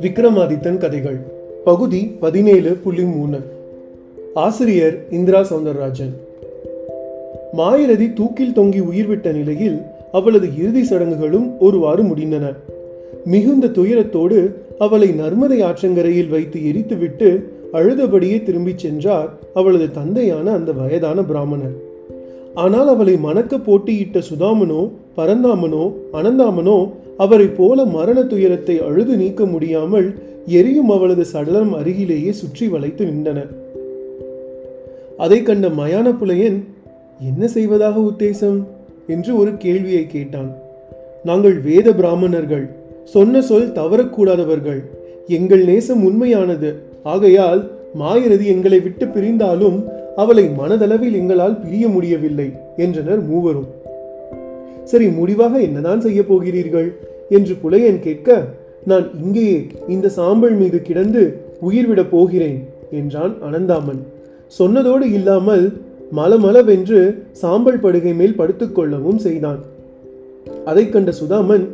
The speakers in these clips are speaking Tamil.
விக்ரமாதித்தன் கதைகள். பகுதி பதினேழு புள்ளி மூணு. ஆசிரியர் இந்திரா சவுந்தரராஜன். மாயரதி தூக்கில் தொங்கி உயிர்விட்ட நிலையில் அவளது இறுதி சடங்குகளும் ஒருவாறு முடிந்தன. மிகுந்த துயரத்தோடு அவளை நர்மதை ஆற்றங்கரையில் வைத்து எரித்துவிட்டு அழுதபடியே திரும்பிச் சென்றார் அவளது தந்தையான அந்த வயதான பிராமணர். ஆனால் அவளை மணக்க போட்டியிட்ட சுதாமனோ பரந்தாமனோ அனந்தாமனோ அவரை போல மரண துயரத்தை அழுது நீக்க முடியாமல் எரியும் அவளது சடலம் அருகிலேயே சுற்றி வளைத்து நின்றனர் அதை கண்ட மயான புலையன் என்ன செய்வதாக உத்தேசம்? என்று ஒரு கேள்வியை கேட்டான். நாங்கள் வேத பிராமணர்கள் சொன்ன சொல் தவறக்கூடாதவர்கள் எங்கள் நேசம் உண்மையானது. ஆகையால் மாயரதி எங்களை விட்டு பிரிந்தாலும் அவளை மனதளவில் எங்களால் பிரிய முடியவில்லை என்றனர் மூவரும். சரி முடிவாக என்னதான் செய்ய போகிறீர்கள்? என்று புலையன் கேட்க நான் இங்கேயே இந்த சாம்பல் மீது கிடந்து உயிர்விடப் போகிறேன் என்றான் அனந்தாமன். சொன்னதோடு இல்லாமல் மலமளவென்று சாம்பல் படுகை மேல் படுத்துக்கொள்ளவும் செய்தான். அதைக் கண்ட சுதாமன்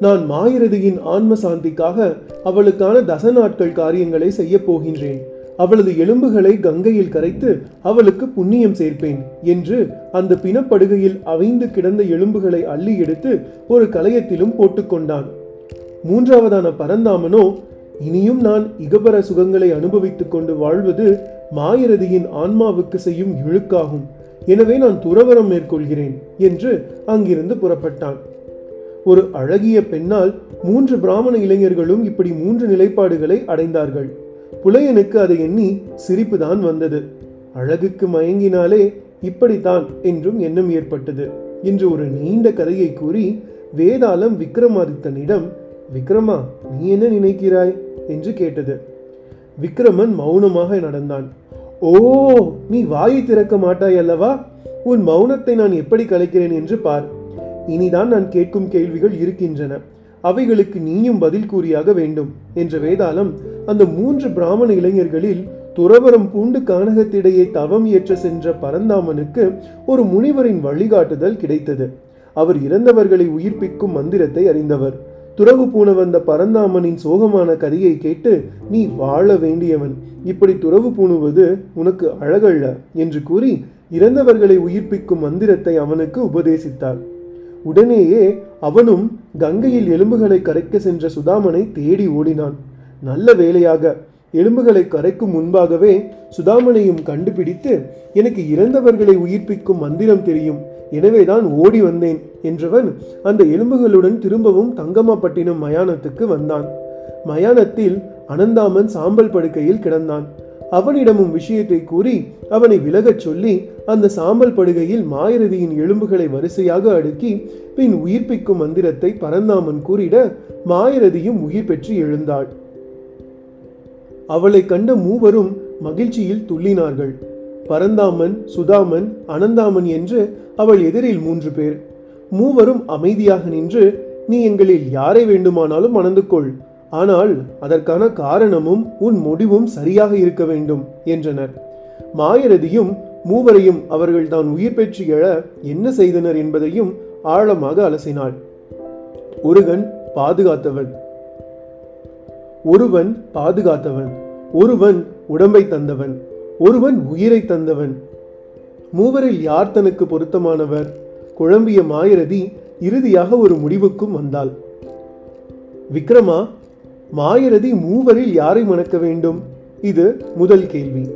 நான் மாயிரதியின் ஆன்ம சாந்திக்காக அவளுக்கான தச நாட்கள் காரியங்களை செய்யப் போகின்றேன் அவளது எலும்புகளை கங்கையில் கரைத்து அவளுக்கு புண்ணியம் சேர்ப்பேன் என்று அந்த பிணப்படுகையில் அவைந்து கிடந்த எலும்புகளை அள்ளி எடுத்து ஒரு கலையத்திலும் போட்டுக்கொண்டான் மூன்றாவதான பரந்தாமனோ இனியும் நான் இகபர சுகங்களை அனுபவித்துக் கொண்டு வாழ்வது மாயரதியின் ஆன்மாவுக்கு செய்யும் இழுக்காகும். எனவே நான் துறவரம் மேற்கொள்கிறேன் என்று அங்கிருந்து புறப்பட்டான். ஒரு அழகிய பெண்ணால் மூன்று பிராமண இளைஞர்களும் இப்படி மூன்று நிலைப்பாடுகளை அடைந்தார்கள். புலையனுக்கு அதை எண்ணி சிரிப்புதான் வந்தது. அழகுக்கு மயங்கினாலே இப்படித்தான் என்றும் எண்ணம் ஏற்பட்டது என்று ஒரு நீண்ட கதையை கூறி வேதாளம் விக்ரமாதித்தனிடம் விக்ரமா நீ என்ன நினைக்கிறாய்? என்று கேட்டது. விக்ரமன் மௌனமாக நடந்தான். ஓ நீ வாயை திறக்க மாட்டாய் அல்லவா? உன் மௌனத்தை நான் எப்படி கலைக்கிறேன் என்று பார். இனிதான் நான் கேட்கும் கேள்விகள் இருக்கின்றன. அவைகளுக்கு நீயும் பதில் கூறியாக வேண்டும் என்ற வேதாளம் அந்த மூன்று பிராமண இளைஞர்களில் துறவரம் பூண்டு கானகத்திடையே தவம் ஏற்ற சென்ற பரந்தாமனுக்கு ஒரு முனிவரின் வழிகாட்டுதல் கிடைத்தது. அவர் இறந்தவர்களை உயிர்ப்பிக்கும் மந்திரத்தை அறிந்தவர். துறவு பூண வந்த பரந்தாமனின் சோகமான கதையை கேட்டு நீ வாழ வேண்டியவன். இப்படி துறவு பூணுவது உனக்கு அழகல்ல என்று கூறி இறந்தவர்களை உயிர்ப்பிக்கும் மந்திரத்தை அவனுக்கு உபதேசித்தார். உடனேயே அவனும் கங்கையில் எலும்புகளை கரைக்க சென்ற சுதாமனை தேடி ஓடினான். நல்ல வேலையாக எலும்புகளை கரைக்கும் முன்பாகவே சுதாமனையும் கண்டுபிடித்து எனக்கு இறந்தவர்களை உயிர்ப்பிக்கும் மந்திரம் தெரியும். எனவேதான் ஓடி வந்தேன் என்றவன் அந்த எலும்புகளுடன் திரும்பவும் தங்கமாப்பட்டினம் மயானத்துக்கு வந்தான். மயானத்தில் அனந்தாமன் சாம்பல் படுக்கையில் கிடந்தான். அவனிடமும் விஷயத்தை கூறி அவனை விலகச் சொல்லி அந்த சாம்பல் படுகையில் மாயரதியின் எலும்புகளை வரிசையாக அடுக்கி பின் உயிர்ப்பிக்கும் மந்திரத்தை பரந்தாமன் கூறிட மாயரதியும் உயிர் பெற்று எழுந்தாள். அவளை கண்ட மூவரும் மகிழ்ச்சியில் துள்ளினார்கள். பரந்தாமன் சுதாமன் அனந்தாமன் என்று அவள் எதிரில் மூன்று பேர். மூவரும் அமைதியாக நின்று நீ எங்களில் யாரை வேண்டுமானாலும் மணந்து கொள். ஆனால் அதற்கான காரணமும் உன் முடிவும் சரியாக இருக்க வேண்டும் என்றனர். மாயரதியும் மூவரையும் அவர்கள் தான் உயிர் பெற்று எழ என்ன செய்தனர் என்பதையும் ஆழமாக அலசினாள். முருகன் பாதுகாத்தவன் ஒருவன் பாதுகாத்தவன் ஒருவன் உடம்பை தந்தவன் ஒருவன் உயிரை தந்தவன். மூவரில் யார் தனக்கு பொருத்தமானவர்? குழம்பிய மாயரதி இறுதியாக ஒரு முடிவுக்கும் வந்தாள். விக்ரமா மாயரதி மூவரில் யாரை மணக்க வேண்டும்? இது முதல் கேள்வி.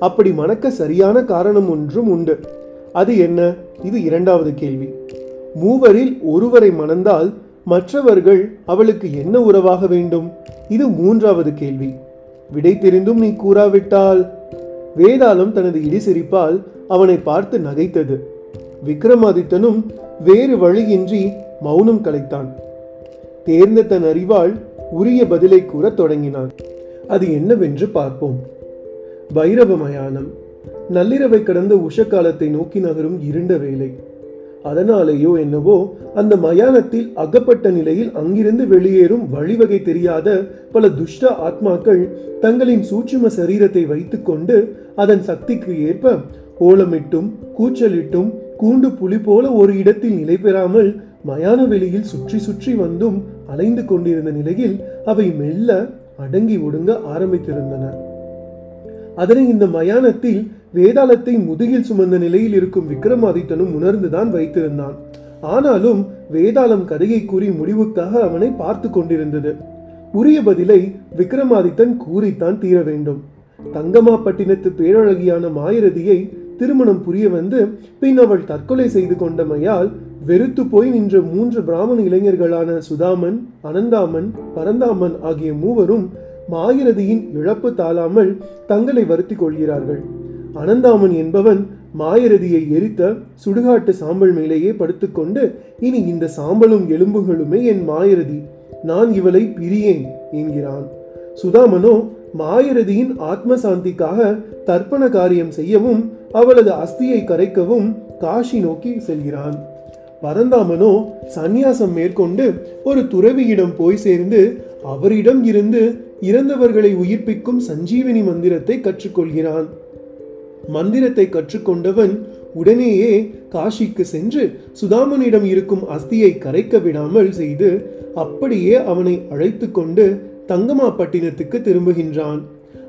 அப்படி மணக்க சரியான காரணம் ஒன்றும் உண்டு. அது என்ன? இது இரண்டாவது கேள்வி. மூவரில் ஒருவரை மணந்தால் மற்றவர்கள் அவளுக்கு என்ன உறவாக வேண்டும்? இது மூன்றாவது கேள்வி. விடை தெரிந்தும் நீ கூறாவிட்டால். வேதாளம் தனது இடிசிரிப்பால் அவனை பார்த்து நகைத்தது. விக்ரமாதித்தனும் வேறு வழியின்றி மௌனம் கலைத்தான். தேர்ந்த தன் அறிவால் உரிய பதிலை கூறத் தொடங்கினான். அது என்னவென்று பார்ப்போம். பைரவ மயானம். நள்ளிரவை கடந்த உஷ காலத்தை நோக்கி நகரும் இருண்ட வேலை அதனாலேயோ என்னவோ அந்த மயானத்தில் அகப்பட்ட நிலையில் அங்கிருந்து வெளியேறும் வழிவகை தெரியாத பல துஷ்ட ஆத்மாக்கள் தங்களின் சூட்சும சரீரத்தை வைத்துக்கொண்டு அதன் சக்திக்கு ஏற்ப ஓலமிட்டும் கூச்சலிட்டும் கூண்டு புலி போல ஒரு இடத்தில் நிலை பெறாமல் மயான வெளியில் சுற்றி சுற்றி வந்தும் அலைந்து கொண்டிருந்த நிலையில் அவை மெல்ல அடங்கி ஒடுங்க ஆரம்பித்திருந்தன. அதனை இந்த மயானத்தில் வேதாளத்தை முதுகில் சுமந்த நிலையில் இருக்கும் விக்ரமாதித்தனும் உணர்ந்துதான் வைத்திருந்தான். ஆனாலும் வேதாளம் கதையை கூறி முடிவுக்காக அவனை பார்த்து கொண்டிருந்தது. உரிய பதிலை விக்ரமாதித்தன் கூறித்தான் தீர வேண்டும். தங்கமாப்பட்டினத்து பேரழகியான மாயரதியை திருமணம் புரிய வந்து பின் அவள் தற்கொலை செய்து கொண்டமையால் வெறுத்து போய் நின்ற மூன்று பிராமண இளைஞர்களான சுதாமன் அனந்தாமன் பரந்தாமன் ஆகிய மூவரும் மாயரதியின் இழப்பு தாழாமல் தங்களை வருத்திக் கொள்கிறார்கள். அனந்தாமன் என்பவன் மாயரதியை எரித்த சுடுகாட்டு சாம்பல் மேலேயே படுத்துக்கொண்டு இனி இந்த சாம்பலும் எலும்புகளுமே என் மாயரதி நான் இவளை பிரியேன் என்கிறான். சுதாமனோ மாயரதியின் ஆத்ம சாந்திக்காக தர்ப்பண காரியம் செய்யவும் அவளது அஸ்தியை கரைக்கவும் காஷி நோக்கி செல்கிறான். பரந்தாமனோ சந்நியாசம் மேற்கொண்டு ஒரு துறவியிடம் போய் சேர்ந்து அவரிடம் இருந்து இறந்தவர்களை உயிர்ப்பிக்கும் சஞ்சீவினி மந்திரத்தை கற்றுக்கொள்கிறான். மந்திரத்தை கற்றுக்கொண்டவன் உடனேயே காஷிக்கு சென்று சுதாமனிடம் இருக்கும் அஸ்தியை கரைக்க விடாமல் செய்து அப்படியே அவனை அழைத்து கொண்டு தங்கமாப்பட்டினத்துக்கு திரும்புகின்றான்.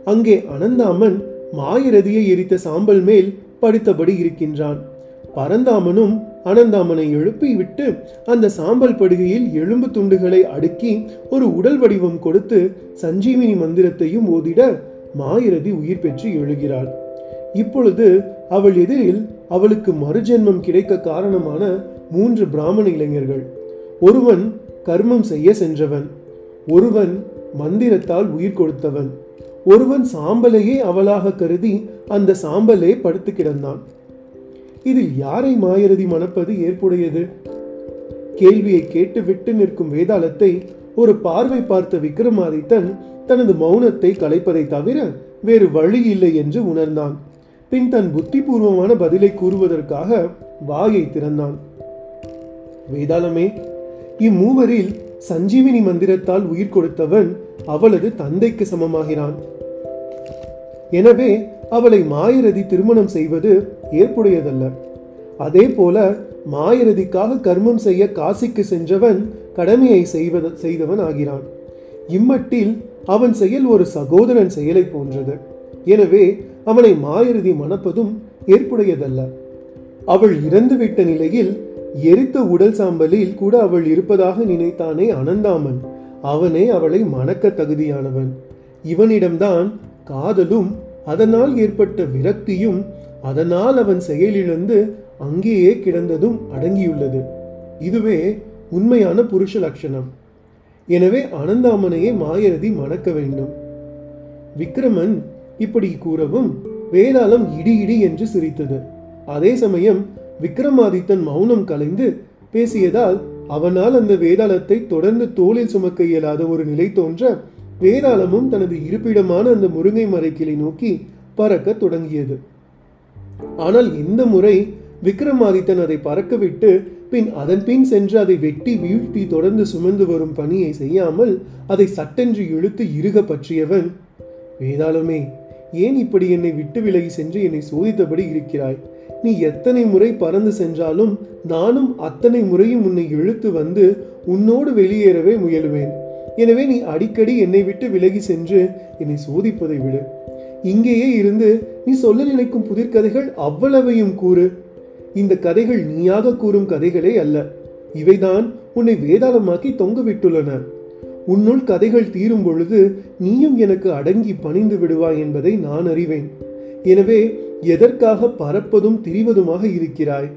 அங்கே அனந்தாமன் மாயிரதியை எரித்த சாம்பல் மேல் படுத்தபடி இருக்கின்றான். பரந்தாமனும் அனந்தாமனை எழுப்பி விட்டு அந்த சாம்பல் படுகையில் எலும்பு துண்டுகளை அடுக்கி ஒரு உடல் வடிவம் கொடுத்து சஞ்சீவினி மந்திரத்தையும் ஓதிட மாயிரதி உயிர் பெற்று எழுகிறாள். இப்பொழுது அவள் எதிரில் அவளுக்கு மறுஜென்மம் கிடைக்க காரணமான மூன்று பிராமண இளைஞர்கள். ஒருவன் கர்மம் செய்ய சென்றவன் ஒருவன் மந்திரத்தால் உயிர் கொடுத்தவன் ஒருவன் சாம்பலையே அவளாக கருதி அந்த சாம்பலே படுத்து கிடந்தான். இதில் யாரை மாயரதி மணப்பது ஏற்புடையது? கேள்வியை கேட்டு விட்டு நிற்கும் வேதாளத்தை ஒரு பார்வை பார்த்த விக்ரமாதித்தன் தனது மௌனத்தை கலைப்பதை தவிர வேறு வழி இல்லை என்று உணர்ந்தான். பின் தன் புத்திபூர்வமான பதிலை கூறுவதற்காக வாயை திறந்தான். வேதாளமே இம்மூவரில் சஞ்சீவினி மந்திரத்தால் உயிர் கொடுத்தவன் அவளது தந்தைக்கு சமமாகிறான். எனவே அவளை மாயரதி திருமணம் செய்வது ஏற்புடையதல்ல. அதே போல மாயரதிக்காக கர்மம் செய்ய காசிக்கு சென்றவன் கடமையை செய்வத செய்தவன் ஆகிறான். இம்மட்டில் அவன் செயல் ஒரு சகோதரன் செயலை போன்றது. எனவே அவனை மாயருதி மணப்பதும் ஏற்புடையதல்ல. அவள் இறந்துவிட்ட நிலையில் எரித்த உடல் சாம்பலில் கூட அவள் இருப்பதாக நினைத்தானே அனந்தாமன். அவனே அவளை மணக்க தகுதியானவன். இவனிடம்தான் காதலும் அதனால் ஏற்பட்ட விரக்தியும் அதனால் அவன் செயலிழந்து அங்கேயே கிடந்ததும் அடங்கியுள்ளது. இதுவே உண்மையான புருஷ லட்சணம். எனவே அனந்தாமனையே மாயரதி மணக்க வேண்டும். விக்ரமன் இப்படி கூறவும் வேதாளம் இடி இடி என்று சிரித்தது. அதே சமயம் விக்ரமாதித்தன் மௌனம் கலைந்து பேசியதால் அவனால் அந்த வேதாளத்தை தொடர்ந்து தோளில் சுமக்க இயலாத ஒரு நிலை தோன்ற வேதாளமும் தனது இருப்பிடமான அந்த முருங்கை மரைக்கிளை நோக்கி பறக்க தொடங்கியது. ஆனால் இந்த முறை விக்ரமாதித்தன் அதை பறக்கவிட்டு பின் அதன் பின் சென்று அதை வெட்டி வீழ்த்தி தொடர்ந்து சுமந்து வரும் பணியை செய்யாமல் அதை சட்டென்று இழுத்து இறுக பற்றியவன் வேதாளமே. ஏன் இப்படி என்னை விட்டு விலகி சென்று என்னை சோதித்தபடி இருக்கிறாய்? நீ எத்தனை முறை பறந்து சென்றாலும் நானும் அத்தனை முறையும் உன்னை இழுத்து வந்து உன்னோடு வெளியேறவே முயலுவேன். எனவே நீ அடிக்கடி என்னை விட்டு விலகி சென்று என்னை சோதிப்பதை விடு. இங்கேயே இருந்து நீ சொல்ல நினைக்கும் புதிர்கதைகள் அவ்வளவையும் கூறு. இந்த கதைகள் நீயாக கூறும் கதைகளே அல்ல. இவைதான் உன்னை வேதாளமாக்கி தொங்கவிட்டுள்ளன. உன்னுள் கதைகள் தீரும் பொழுது நீயும் எனக்கு அடங்கி பணிந்து விடுவாய் என்பதை நான் அறிவேன். எனவே எதற்காக பறப்பதும் திரிவதுமாக இருக்கிறாய்?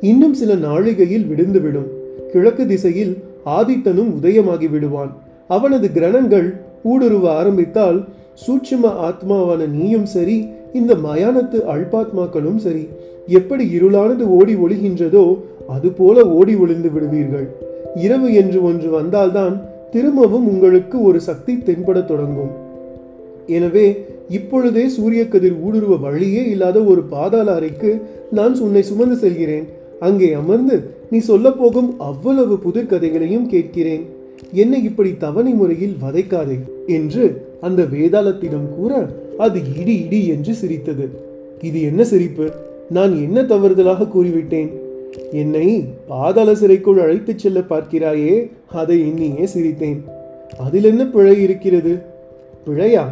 இன்னும் சில நாழிகையில் விடுந்துவிடும் கிழக்கு திசையில் ஆதித்தனும் உதயமாகி விடுவான். அவனது கிரணங்கள் ஊடுருவ ஆரம்பித்தால் சூட்சும ஆத்மாவான நீயும் சரி இந்த மயானத்து அல்பாத்மாக்களும் சரி. எப்படி இருளானது ஓடி ஒளிகின்றதோ அதுபோல ஓடி ஒளிந்து விடுவீர்கள். இரவு என்று ஒன்று வந்தால்தான் திரும்பவும் உங்களுக்கு ஒரு சக்தி தென்படத் தொடங்கும். எனவே இப்பொழுதே சூரிய கதிர் ஊடுருவ வழியே இல்லாத ஒரு பாதாள அறைக்கு நான் உன்னை சுமந்து செல்கிறேன். அங்கே அமர்ந்து நீ சொல்லப் போகும் அவ்வளவு புதிர் கதைகளையும் கேட்கிறேன். என்னை இப்படி தவணை முறையில் வதைக்காதே என்று அந்த வேதாளத்திடம் கூற அது இடி இடி என்று சிரித்தது. இது என்ன சிரிப்பு? நான் என்ன தவறுதலாக கூறிவிட்டேன்? என்னை பாதாள சிறைக்குள் அழைத்துச் செல்ல பார்க்கிறாயே அதை எண்ணியே சிரித்தேன். அதில் என்ன பிழை இருக்கிறது? பிழையா?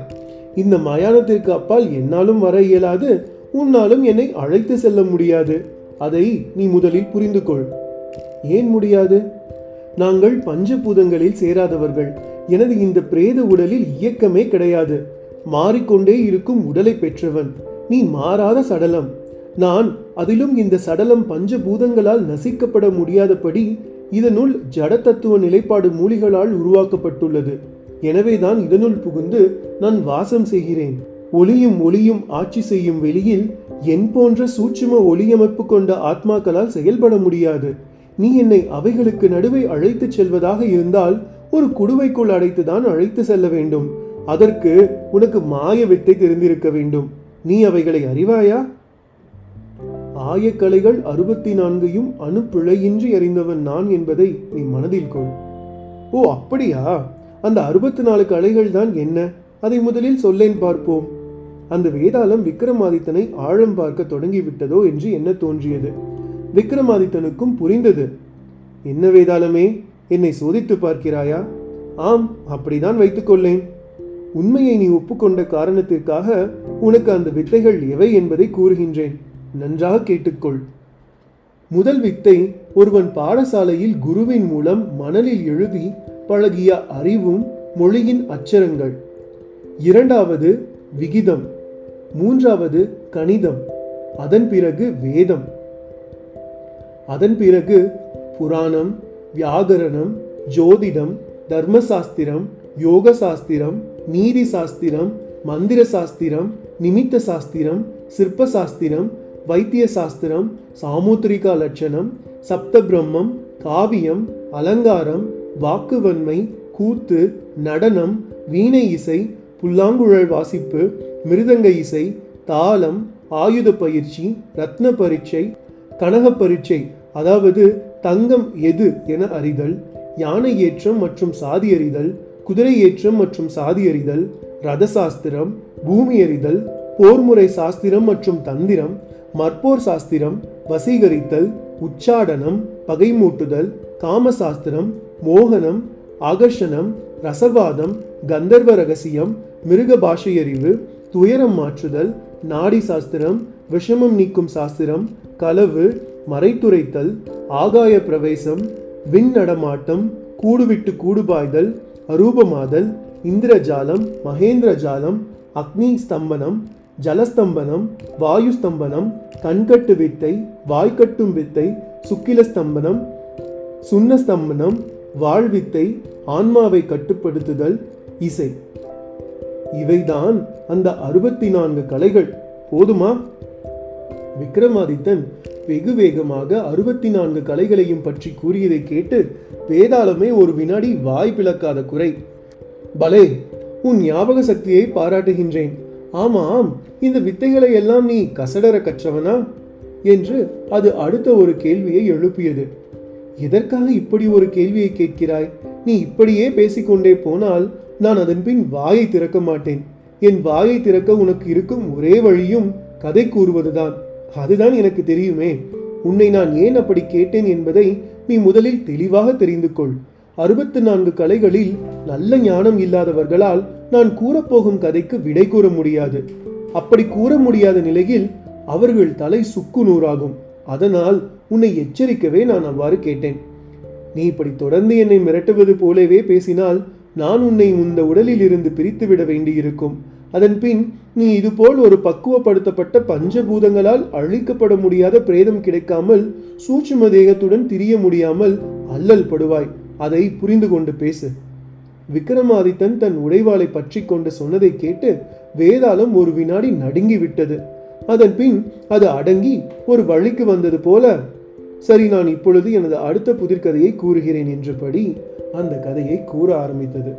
இந்த மயானத்திற்கு அப்பால் என்னாலும் வர இயலாது உன்னாலும் என்னை அழைத்து செல்ல முடியாது. அதை நீ முதலில் புரிந்து கொள் ஏன் முடியாது? நாங்கள் பஞ்சபூதங்களில் சேராதவர்கள். எனது இந்த பிரேத உடலில் இயக்கமே கிடையாது. மாறிக்கொண்டே இருக்கும் உடலை பெற்றவன். நீ மாறாத சடலம். நான் அதிலும் இந்த சடலம் பஞ்சபூதங்களால் நசிக்கப்பட முடியாதபடி இதனுள் ஜடத்தத்துவ நிலைப்பாடு மூலிகளால் உருவாக்கப்பட்டுள்ளது. எனவேதான் இதனுள் புகுந்து நான் வாசம் செய்கிறேன். ஒளியும் ஒளியும் ஆட்சி செய்யும் வெளியில் என் போன்ற சூட்சும ஒளியமைப்பு கொண்ட ஆத்மாக்களால் செயல்பட முடியாது. நீ என்னை அவைகளுக்கு நடுவே அழைத்துச் செல்வதாக இருந்தால் ஒரு குடுவைக்குள் அடைத்துதான் அழைத்து செல்ல வேண்டும். அதற்கு உனக்கு மாய வித்தை தெரிந்திருக்க வேண்டும். நீ அவைகளை அறிவாயா? ஆயக்கலைகள் அறுபத்தி நான்கையும் அணுப்பிழையின்றி அறிந்தவன் நான் என்பதை நீ மனதில் கொள். ஓ அப்படியா? அந்த அறுபத்தி நாலு கலைகள் தான் என்ன? அதை முதலில் சொல்லேன் பார்ப்போம். அந்த வேதாளம் விக்ரமாதித்தனை ஆழம் பார்க்க தொடங்கிவிட்டதோ என்று என்ன தோன்றியது? விக்ரமாதித்தனுக்கும் புரிந்தது. என்ன வேதாளமே என்னை சோதித்து பார்க்கிறாயா? ஆம் அப்படிதான் வைத்துக்கொள்ளேன் உண்மையை நீ ஒப்புக்கொண்ட காரணத்திற்காக உனக்கு அந்த வித்தைகள் எவை என்பதை கூறுகின்றேன். நன்றாக கேட்டுக்கொள். முதல் வித்தை ஒருவன் பாடசாலையில் குருவின் மூலம் மணலில் எழுதி பழகிய அறிவும் மொழியின் அச்சரங்கள். இரண்டாவது விகிதம். மூன்றாவது கணிதம். அதன் பிறகு வேதம். அதன் பிறகு புராணம் வியாகரணம் ஜோதிடம் தர்மசாஸ்திரம் யோக சாஸ்திரம் நீதி சாஸ்திரம் மந்திர சாஸ்திரம் நிமித்த சாஸ்திரம் சிற்ப சாஸ்திரம் வைத்திய சாஸ்திரம் சாமுத்திரிகா லட்சணம் சப்த பிரம்மம் காவியம் அலங்காரம் வாக்குவன்மை கூத்து நடனம் வீணை இசை புல்லாங்குழல் வாசிப்பு மிருதங்க இசை தாளம் ஆயுத பயிற்சி ரத்ன பரீட்சை கனக பரீட்சை அதாவது தங்கம் எது என அறிதல் யானை ஏற்றம் மற்றும் சாதி அறிதல் குதிரை ஏற்றம் மற்றும் சாதி அறிதல் ரதசாஸ்திரம் பூமி அறிதல் போர்முறை சாஸ்திரம் மற்றும் தந்திரம் மற்போர் சாஸ்திரம் வசீகரித்தல் உச்சாடனம் பகைமூட்டுதல் காமசாஸ்திரம் மோகனம் ஆகர்ஷணம் ரசவாதம் கந்தர்வ ரகசியம் மிருக பாஷையறிவு துயரம் மாற்றுதல் நாடி சாஸ்திரம் விஷமம் நீக்கும் சாஸ்திரம் களவு மறைத்துரைத்தல் ஆகாய பிரவேசம் விண் நடமாட்டம் கூடுவிட்டு கூடுபாய்தல் அரூபமாதல் இந்திரஜாலம் மகேந்திர ஜாலம் அக்னி ஸ்தம்பனம் ஜலஸ்தம்பனம் வாயு ஸ்தம்பனம் கண்கட்டு வித்தை வாய்க்கட்டும் வித்தை சுக்கில ஸ்தம்பனம் சுண்ணஸ்தம்பனம் வாழ்வித்தை ஆன்மாவை கட்டுப்படுத்துதல் இசை. இவைதான் அந்த அறுபத்தி நான்கு கலைகள். போதுமா? விக்ரமாதித்தன் வெகு வேகமாக அறுபத்தி நான்கு கலைகளையும் பற்றி கூறியதை கேட்டு வேதாளமே ஒரு வினாடி வாய் பிளக்காத குறை. பலே உன் ஞாபக சக்தியை பாராட்டுகின்றேன். ஆமாம் இந்த வித்தைகளை எல்லாம் நீ கசடர கற்றவனா? என்று அது அடுத்த ஒரு கேள்வியை எழுப்பியது. எதற்காக இப்படி ஒரு கேள்வியை கேட்கிறாய்? நீ இப்படியே பேசிக்கொண்டே போனால் நான் அதன் பின் வாயை திறக்க மாட்டேன். என் வாயை திறக்க உனக்கு இருக்கும் ஒரே வழியும் கதை கூறுவதுதான். அதுதான் எனக்கு தெரியுமே. உன்னை நான் ஏன் அப்படி கேட்டேன் என்பதை நீ முதலில் தெளிவாக தெரிந்து கொள். அறுபத்து நான்கு கலைகளில் நல்ல ஞானம் இல்லாதவர்களால் நான் கூறப்போகும் கதைக்கு விடை கூற முடியாது. அப்படி கூற முடியாத நிலையில் அவர்கள் தலை சுக்கு நூறாகும். அதனால் உன்னை எச்சரிக்கவே நான் அவ்வாறு கேட்டேன். நீ இப்படி தொடர்ந்து என்னை மிரட்டுவது போலவே பேசினால் நான் உன்னை இந்த உடலில் இருந்து பிரித்துவிட வேண்டியிருக்கும். அதன் பின் நீ இதுபோல் ஒரு பக்குவப்படுத்தப்பட்ட பஞ்சபூதங்களால் அழிக்கப்பட முடியாத பிரேதம் கிடைக்காமல் சூட்சும தேகத்துடன் திரிய முடியாமல் அல்லல் படுவாய். அதை புரிந்து கொண்டு பேசு. விக்ரமாதித்தன் தன் உடைவாளை பற்றி கொண்டு சொன்னதை கேட்டு வேதாளம் ஒரு வினாடி நடுங்கி விட்டது அதன் பின் அது அடங்கி ஒரு வழிக்கு வந்தது போல சரி நான் இப்பொழுது எனது அடுத்த புதிர்கதையை கூறுகிறேன் என்றபடி அந்த கதையை கூற ஆரம்பித்தது.